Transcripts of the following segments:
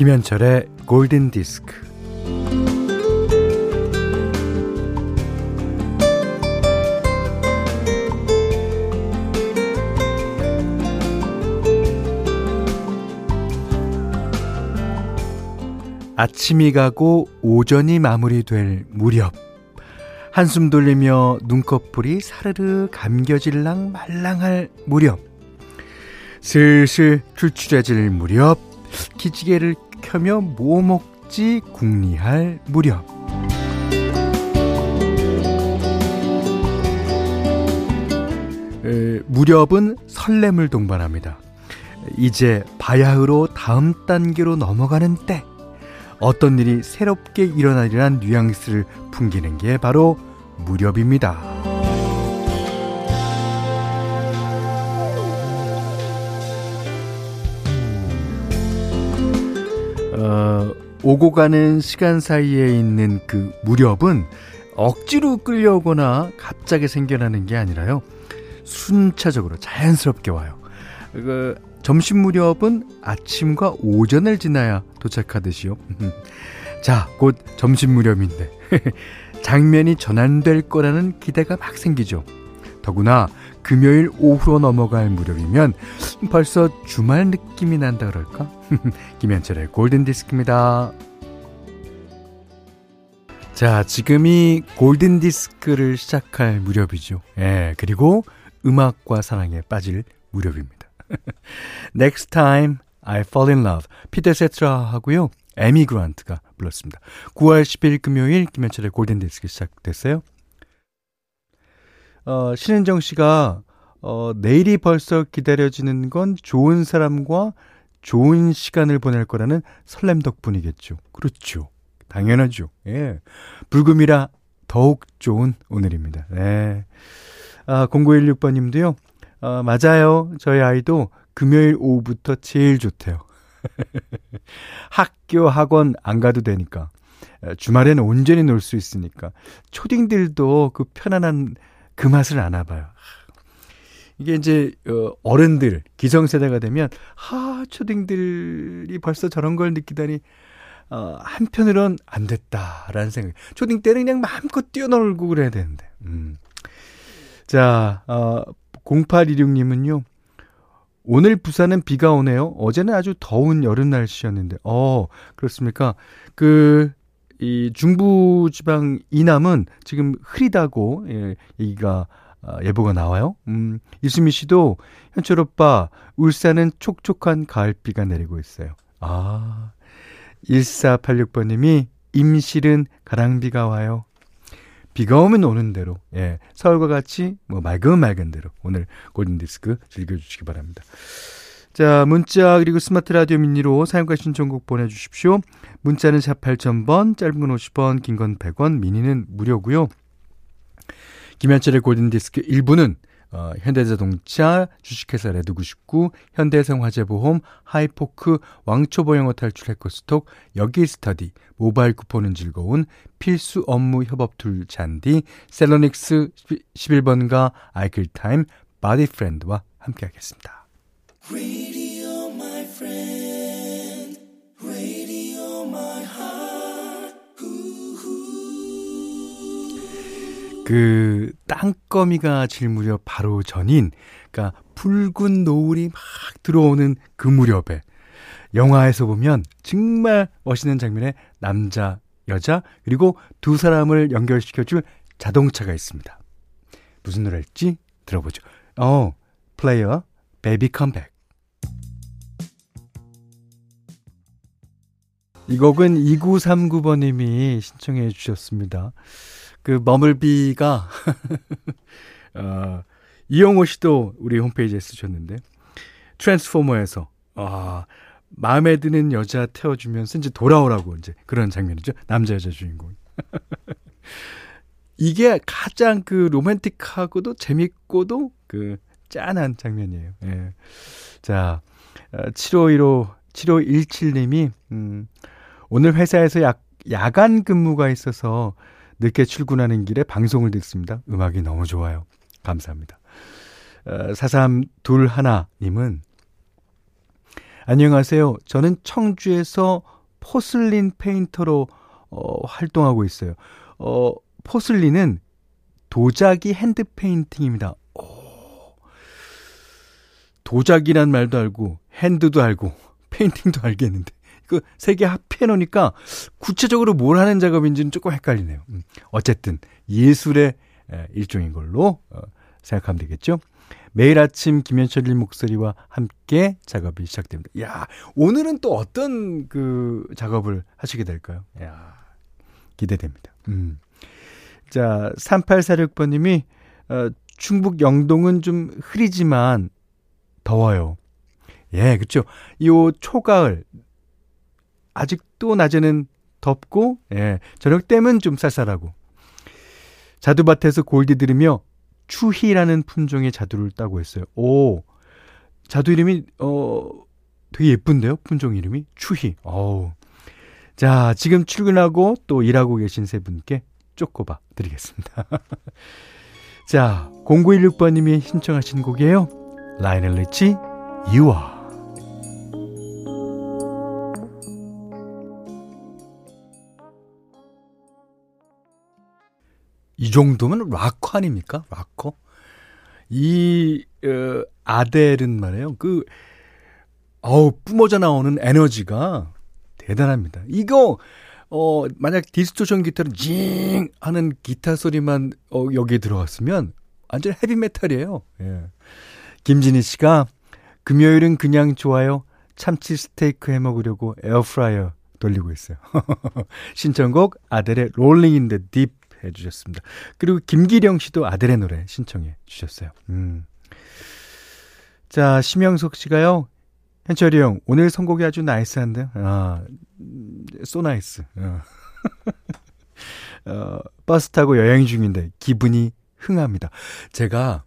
김현철의 골든 디스크. 아침이 가고 오전이 마무리될 무렵. 한숨 돌리며 눈꺼풀이 사르르 감겨질랑 말랑할 무렵. 슬슬 출출해질 무렵. 기지개를 켜며 뭐 먹지 궁리할 무렵 에, 무렵은 설렘을 동반합니다. 이제 바야흐로 다음 단계로 넘어가는 때 어떤 일이 새롭게 일어나리란 뉘앙스를 풍기는 게 바로 무렵입니다. 오고 가는 시간 사이에 있는 그 무렵은 억지로 끌려오거나 갑자기 생겨나는 게 아니라요. 순차적으로 자연스럽게 와요. 그 점심 무렵은 아침과 오전을 지나야 도착하듯이요. 자, 곧 점심 무렵인데 장면이 전환될 거라는 기대가 막 생기죠. 더구나 금요일 오후로 넘어갈 무렵이면 벌써 주말 느낌이 난다 그럴까? 김현철의 골든 디스크입니다. 자, 지금이 골든 디스크를 시작할 무렵이죠. 예, 그리고 음악과 사랑에 빠질 무렵입니다. Next Time I Fall in Love 피터 세트라 하고요. 에미 그란트가 불렀습니다. 9월 10일 금요일 김현철의 골든디스크 시작됐어요. 어, 신은정 씨가 어, 내일이 벌써 기다려지는 건 좋은 사람과 좋은 시간을 보낼 거라는 설렘 덕분이겠죠. 그렇죠. 당연하죠. 예. 불금이라 더욱 좋은 오늘입니다. 네. 아, 0916번 님도요. 어, 맞아요. 저희 아이도 금요일 오후부터 제일 좋대요. 학교, 학원 안 가도 되니까. 주말에는 온전히 놀 수 있으니까. 초딩들도 그 편안한 그 맛을 아나 봐요. 이게 이제 어, 어른들 기성세대가 되면 하 초딩들이 벌써 저런 걸 느끼다니 어, 한편으론 안 됐다라는 생각. 초딩 때는 그냥 마음껏 뛰어놀고 그래야 되는데. 음. 자, 어, 0826님은요. 오늘 부산은 비가 오네요. 어제는 아주 더운 여름 날씨였는데. 어, 그렇습니까? 그, 이 중부 지방 이남은 지금 흐리다고, 예, 얘기가, 아, 예보가 나와요. 음, 이수미 씨도, 현철 오빠, 울산은 촉촉한 가을비가 내리고 있어요. 아, 1486번 님이, 임실은 가랑비가 와요. 비가 오면 오는 대로, 예, 서울과 같이 뭐 맑은 맑은 대로 오늘 골든디스크 즐겨주시기 바랍니다. 자, 문자 그리고 스마트 라디오 미니로 사연과 신청곡 보내주십시오. 문자는 샵 8000번, 짧은 건 50원, 긴 건 100원, 미니는 무료고요. 김현철의 골든디스크 1부는 어, 현대자동차, 주식회사 레드99, 현대해상화재보험, 하이포크, 왕초보 영어 탈출 해커스톡, 여기스터디, 모바일 쿠폰은 즐거운, 필수 업무 협업 툴 잔디, 셀러닉스 11번가 아이클타임, 바디프렌드와 함께하겠습니다. 그 땅거미가 질 무렵 바로 전인 그러니까 붉은 노을이 막 들어오는 그 무렵에 영화에서 보면 정말 멋있는 장면에 남자, 여자 그리고 두 사람을 연결시켜 줄 자동차가 있습니다. 무슨 노래일지 들어보죠. 어, 플레이어 Baby Come Back. 이 곡은 2939번님이 신청해 주셨습니다. 그 머물비가 어, 이영호 씨도 우리 홈페이지에 쓰셨는데 트랜스포머에서 아 마음에 드는 여자 태워주면서 이제 돌아오라고 이제 그런 장면이죠 남자 여자 주인공 이게 가장 그 로맨틱하고도 재밌고도 그 짠한 장면이에요. 예. 자, 7515, 어, 7517님이, 음, 오늘 회사에서 야, 야간 근무가 있어서 늦게 출근하는 길에 방송을 듣습니다. 음악이 너무 좋아요. 감사합니다. 어, 4321님은 안녕하세요. 저는 청주에서 porcelain painter로 어, 활동하고 있어요. 어, porcelain은 도자기 hand painting입니다. 오. 도자기란 말도 알고 hand도 알고 painting도 알겠는데 그 세 개 합해 놓으니까 구체적으로 뭘 하는 작업인지는 조금 헷갈리네요. 음, 어쨌든 예술의 일종인 걸로 어, 생각하면 되겠죠. 매일 아침 김현철님 목소리와 함께 작업이 시작됩니다. 야, 오늘은 또 어떤 그 작업을 하시게 될까요? 야, 기대됩니다. 음. 자, 3846번님이, 어, 충북 영동은 좀 흐리지만 더워요. 예, 그쵸. 요 초가을, 아직도 낮에는 덥고, 예, 저녁 때면 좀 쌀쌀하고. 자두밭에서 골디 들으며 추희라는 품종의 자두를 따고 있어요. 오, 자두 이름이, 어, 되게 예쁜데요? 품종 이름이? 추희. 어우. 자, 지금 출근하고 또 일하고 계신 세 분께 쪼꼬바 드리겠습니다. 자, 0916번님이 신청하신 곡이에요. 라이넬 리치, You Are. 이 정도면 락커 아닙니까? 락커? 이, 어, 아델은 말이에요. 그, 어우, 뿜어져 나오는 에너지가 대단합니다. 이거, 어, 만약 distortion 기타로 징! 하는 기타 소리만, 어, 여기에 들어갔으면 완전 헤비메탈이에요. 예. 김진희 씨가 금요일은 그냥 좋아요. 참치 스테이크 해 먹으려고 에어프라이어 돌리고 있어요. 신청곡 아델의 Rolling in the Deep 해주셨습니다. 그리고 김기령 씨도 아델의 노래 신청해 주셨어요. 음. 자, 심영석 씨가요. 현철이 형, 오늘 선곡이 아주 nice한데? 아, so nice. 어. 어, 버스 타고 여행 중인데 기분이 흥합니다. 제가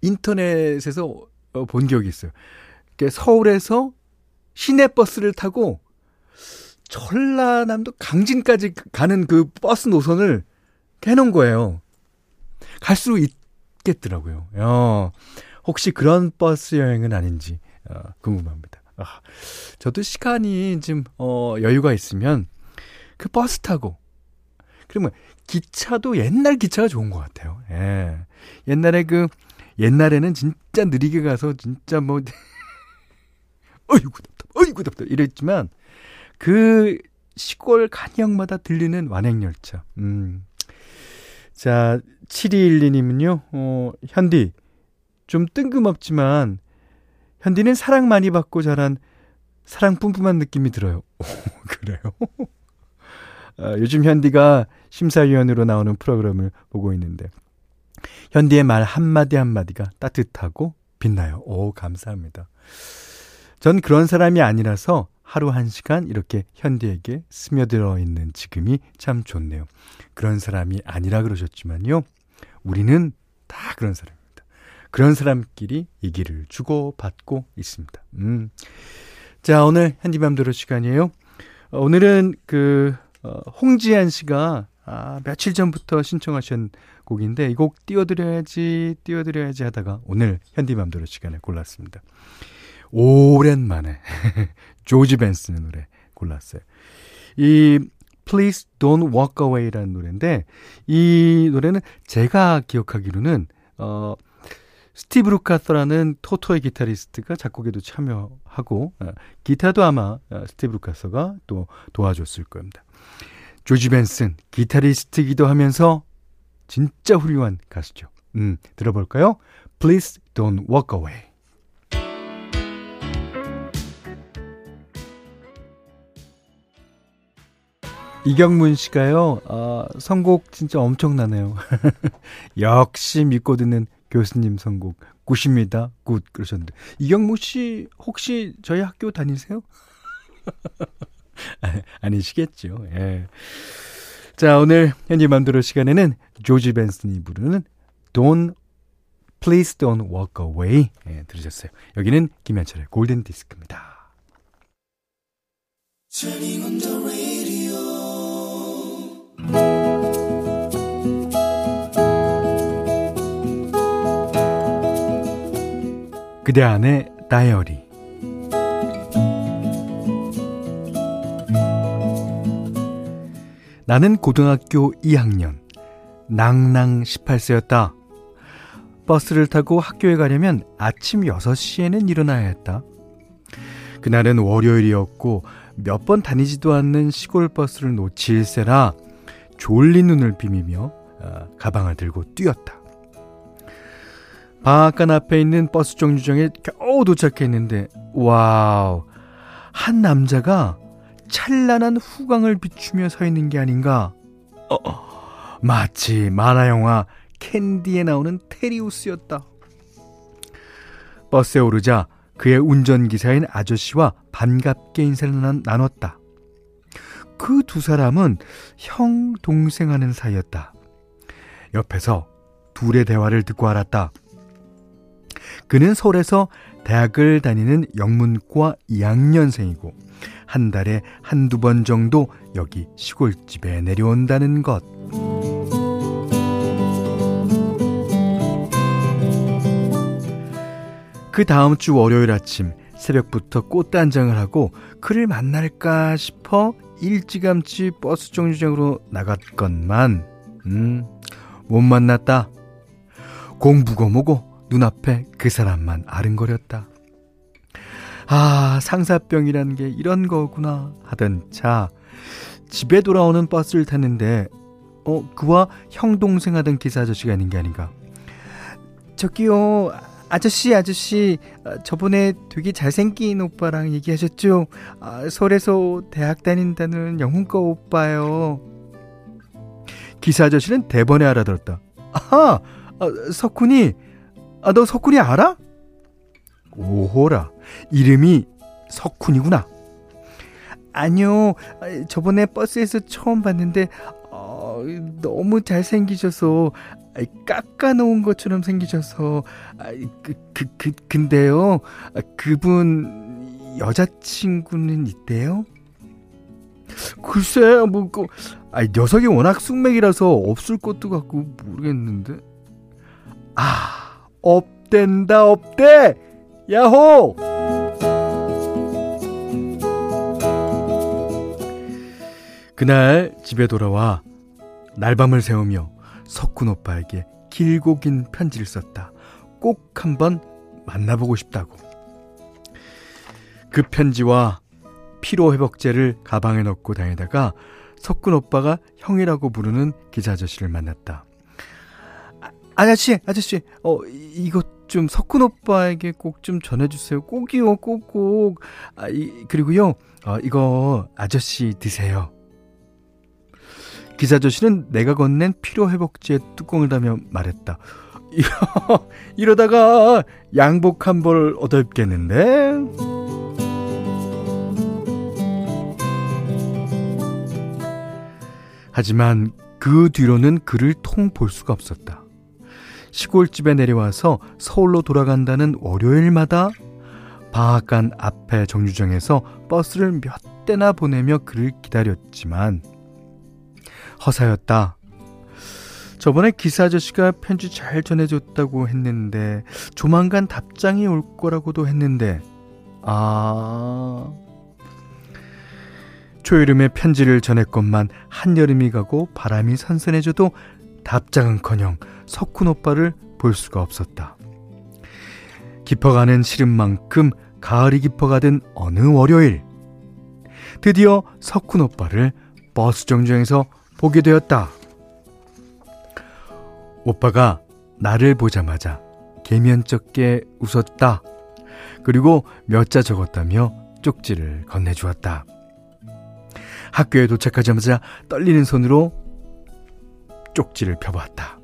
인터넷에서 어, 본 기억이 있어요. 서울에서 시내 버스를 타고 전라남도 강진까지 가는 그 버스 노선을 해놓은 거예요. 갈 수 있겠더라고요. 어, 혹시 그런 버스 여행은 아닌지 어, 궁금합니다. 아, 저도 시간이 좀 어, 여유가 있으면 그 버스 타고 그러면 기차도 옛날 기차가 좋은 것 같아요. 예. 옛날에 그 옛날에는 진짜 느리게 가서 진짜 뭐 어이구 답답 어이구 답답 이랬지만 그 시골 간역마다 들리는 완행열차. 음. 자, 7212님은요, 어, 현디, 좀 뜬금없지만, 현디는 사랑 많이 받고 자란 사랑 뿜뿜한 느낌이 들어요. 오, 그래요? 아, 요즘 현디가 심사위원으로 나오는 프로그램을 보고 있는데, 현디의 말 한마디 한마디가 따뜻하고 빛나요. 오, 감사합니다. 전 그런 사람이 아니라서 하루 한 시간 이렇게 현디에게 스며들어 있는 지금이 참 좋네요. 그런 사람이 아니라 그러셨지만요. 우리는 다 그런 사람입니다. 그런 사람끼리 이 길을 주고받고 있습니다. 음. 자, 오늘 현디맘대로 시간이에요. 어, 오늘은 그, 어, 홍지한 씨가 아, 며칠 전부터 신청하신 곡인데 이 곡 띄워드려야지, 띄워드려야지 하다가 오늘 현디맘대로 시간을 골랐습니다. 오랜만에 조지 벤슨의 노래 골랐어요. 이 Please Don't Walk Away라는 노래인데 이 노래는 제가 기억하기로는 어 스티브 루카서라는 토토의 기타리스트가 작곡에도 참여하고 어, 기타도 아마 어, 스티브 루카서가 또 도와줬을 겁니다. 조지 벤슨 기타리스트기도 하면서 진짜 훌륭한 가수죠. 음, 들어볼까요? Please Don't Walk Away. 이경문 씨가요, 아, 선곡 진짜 엄청나네요. 역시 믿고 듣는 교수님 선곡. good입니다. Good. 그러셨는데. 이경문 씨, 혹시 저희 학교 다니세요? 아니시겠죠. 예. 자, 오늘 현지 만들어 시간에는 조지 벤슨이 부르는 Don't, Please Don't Walk Away. 예, 들으셨어요. 여기는 김현철의 골든 디스크입니다. 그대 안에 다이어리 나는 고등학교 2학년 낭낭 18세였다. 버스를 타고 학교에 가려면 아침 6시에는 일어나야 했다. 그날은 월요일이었고 몇 번 다니지도 않는 시골 버스를 놓칠세라 졸린 눈을 비비며 어, 가방을 들고 뛰었다. 방앗간 앞에 있는 버스 정류장에 겨우 도착했는데 wow 한 남자가 찬란한 후광을 비추며 서 있는 게 아닌가 어, 마치 만화 영화 캔디에 나오는 테리우스였다. 버스에 오르자 그의 운전기사인 아저씨와 반갑게 인사를 나눴다. 그 두 사람은 형, 동생 하는 사이였다. 옆에서 둘의 대화를 듣고 알았다. 그는 서울에서 대학을 다니는 영문과 2학년생이고 한 달에 한두 번 정도 여기 시골집에 내려온다는 것. 그 다음 주 월요일 아침 새벽부터 꽃단장을 하고 그를 만날까 싶어 일찌감치 버스 정류장으로 나갔건만 음, 못 만났다. 공부고 뭐고 눈앞에 그 사람만 아른거렸다. 아, 상사병이라는 게 이런 거구나 하던 차 집에 돌아오는 버스를 탔는데 어, 그와 형 동생 하던 기사 아저씨가 있는 게 아닌가. 저기요, 아저씨, 아저씨, 어, 저번에 되게 잘생긴 오빠랑 얘기하셨죠? 아, 서울에서 대학 다닌다는 영문과 오빠요. 기사 아저씨는 대번에 알아들었다. 아하, 아, 석훈이, 아, 너 석훈이 알아? 오호라, 이름이 석훈이구나. 아니요, 아, 저번에 버스에서 처음 봤는데, 어, 너무 잘생기셔서, 깎아놓은 것처럼 생기셔서 그, 그, 그 근데요 그분 여자친구는 있대요? 글쎄 뭐그 아 녀석이 워낙 숙맥이라서 없을 것도 같고 모르겠는데. 아 없댄다 없대! 야호! 그날 집에 돌아와 날밤을 새우며 석훈 오빠에게 길고 긴 편지를 썼다. 꼭 한번 만나보고 싶다고. 그 편지와 피로회복제를 가방에 넣고 다니다가 석훈 오빠가 형이라고 부르는 기자 아저씨를 만났다. 아, 저씨 아저씨, 어, 이것 좀 석훈 오빠에게 꼭 좀 전해주세요. 꼭이요, 꼭꼭. 아, 이, 그리고요, 어, 이거 아저씨 드세요. 기사 아저씨는 내가 건넨 피로회복제 뚜껑을 다며 말했다. 이러다가 양복 한 벌 얻어 입겠는데? 하지만 그 뒤로는 그를 통 볼 수가 없었다. 시골집에 내려와서 서울로 돌아간다는 월요일마다 방앗간 앞에 정류장에서 버스를 몇 대나 보내며 그를 기다렸지만 허사였다. 저번에 기사 아저씨가 편지 잘 전해줬다고 했는데 조만간 답장이 올 거라고도 했는데 아 초여름에 편지를 전했건만 한여름이 가고 바람이 선선해져도 답장은커녕 석훈 오빠를 볼 수가 없었다. 깊어가는 시름만큼 가을이 깊어가던 어느 월요일 드디어 석훈 오빠를 버스 정류장에서 보게 되었다. 오빠가 나를 보자마자 개면쩍게 웃었다. 그리고 몇 자 적었다며 쪽지를 건네주었다. 학교에 도착하자마자 떨리는 손으로 쪽지를 펴보았다.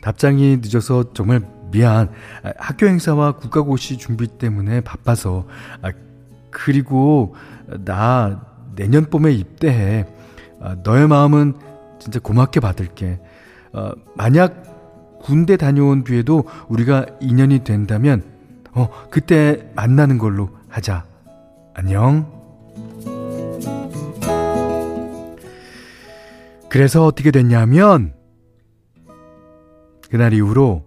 답장이 늦어서 정말 미안. 학교 행사와 국가고시 준비 때문에 바빠서. 아, 그리고 나 내년 봄에 입대해. 아, 너의 마음은 진짜 고맙게 받을게. 어, 만약 군대 다녀온 뒤에도 우리가 인연이 된다면, 어, 그때 만나는 걸로 하자. 안녕. 그래서 어떻게 됐냐면, 그날 이후로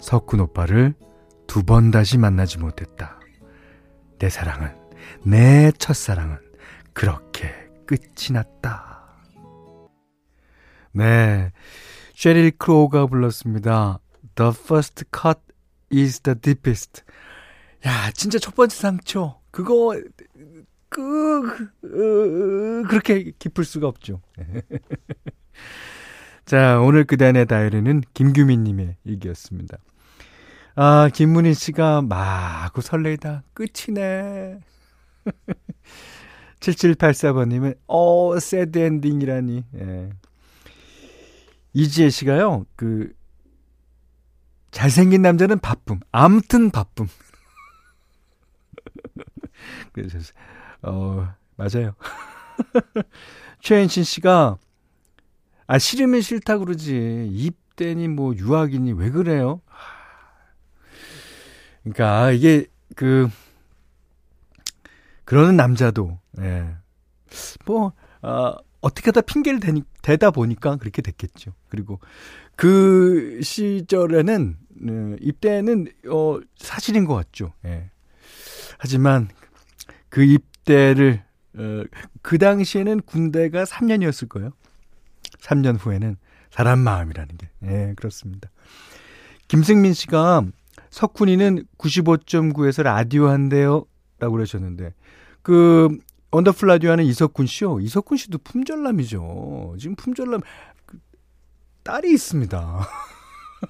석훈 오빠를 두 번 다시 만나지 못했다. 내 사랑은, 내 첫사랑은 그렇게 끝이 났다. 네. 쉐릴 크로우가 불렀습니다. The first cut is the deepest. 야, 진짜 첫 번째 상처. 그거, 그, 그, 그렇게 깊을 수가 없죠. 자, 오늘 그단의 다이어리는 김규민님의 얘기였습니다. 아, 김문희 씨가 마구 설레이다. 끝이네. 7784번님은, 어, 새드 엔딩이라니. 예. 이지혜 씨가요, 그, 잘생긴 남자는 바쁨. 암튼 바쁨. 그래서, 어, 맞아요. 최현신 씨가, 아, 싫으면 싫다 그러지. 입대니 뭐 유학이니 왜 그래요? 그러니까 이게 그 그러는 남자도 예. 뭐 아, 어떻게 하다 핑계를 대니, 대다 보니까 그렇게 됐겠죠. 그리고 그 시절에는 네, 입대는 어 사실인 것 같죠. 예. 하지만 그 입대를 어, 그 당시에는 군대가 3년이었을 거예요. 3년 후에는 사람 마음이라는 게. 예, 그렇습니다. 김승민 씨가 석훈이는 95.9에서 라디오 한대요. 라고 그러셨는데, 그, 원더풀 라디오 하는 이석훈 씨요. 이석훈 씨도 품절남이죠. 지금 품절남, 그, 딸이 있습니다.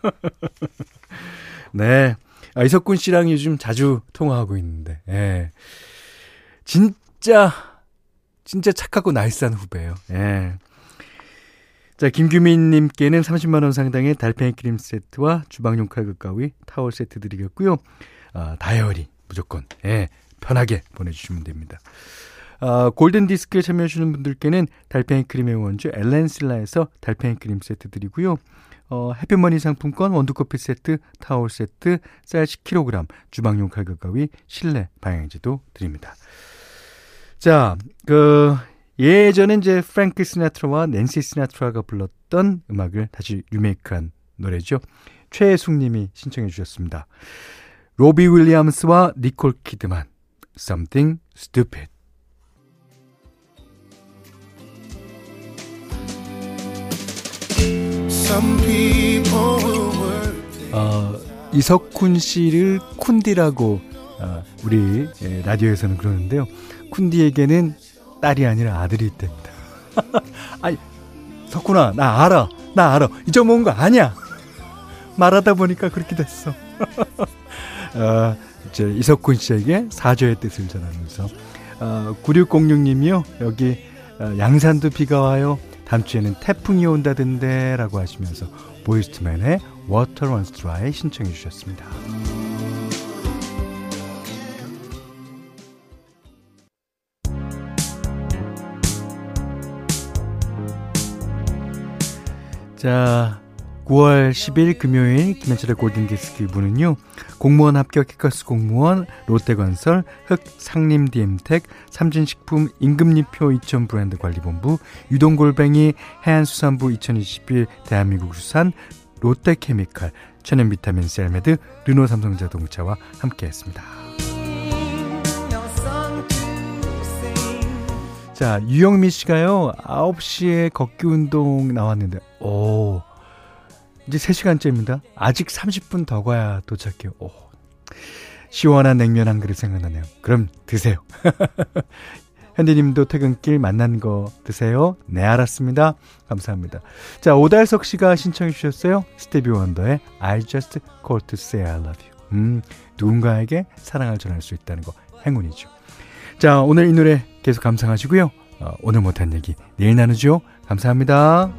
네. 아, 이석훈 씨랑 요즘 자주 통화하고 있는데, 예. 진짜, 진짜 착하고 nice한 후배예요. 예. 자, 김규민님께는 30만원 상당의 달팽이 크림 세트와 주방용 칼국 가위, 타월 세트 드리겠고요. 아, 다이어리 무조건, 예, 편하게 보내주시면 됩니다. 아, 골든 디스크에 참여하시는 분들께는 달팽이 크림의 원주 엘렌실라에서 달팽이 크림 세트 드리고요. 어, 해피머니 상품권, 원두커피 세트, 타월 세트, 쌀 10kg, 주방용 칼국 가위, 실내 방향제도 드립니다. 자, 그, 예전에 이제 프랭크 시나트라와 낸시 시나트라가 불렀던 음악을 다시 리메이크한 노래죠. 최혜숙 님이 신청해 주셨습니다. 로비 윌리엄스와 니콜 키드만 Something Stupid 어, 이석훈 씨를 쿤디라고 어, 우리 예, 라디오에서는 그러는데요. 쿤디에게는 딸이 아니라 아들이 있답니다. 아니, 석훈아, 나 알아. 나 알아. 잊어먹은 거 아니야. 말하다 보니까 그렇게 됐어. 어, 이제 이석훈 씨에게 사죄의 뜻을 전하면서 어, 9606님이요. 여기 어, 양산도 비가 와요. 다음 주에는 태풍이 온다던데 라고 하시면서 보이스트맨의 Water Runs Dry 신청해 주셨습니다. 자, 9월 10일 금요일 김현철의 골든디스크 2부는요. 공무원 합격 해커스 공무원, 롯데건설, 흑 상림 디엠텍, 삼진식품, 임금리표 2000 브랜드 관리본부, 유동골뱅이, 해안수산부 2021 대한민국 수산, 롯데케미칼, 천연비타민 셀메드, 르노삼성자동차와 함께했습니다. 자, 유영미 씨가요, 9시에 걷기 운동 나왔는데, 오, 이제 3시간째입니다. 아직 30분 더 가야 도착해요. 오, 시원한 냉면 한 그릇 생각나네요. 그럼 드세요. 현디님도 퇴근길 만난 거 드세요. 네, 알았습니다. 감사합니다. 자, 오달석 씨가 신청해 주셨어요. 스테비 원더의 I just call to say I love you. 음, 누군가에게 사랑을 전할 수 있다는 거 행운이죠. 자, 오늘 이 노래 계속 감상하시고요. 어, 오늘 못한 얘기 내일 나누죠. 감사합니다.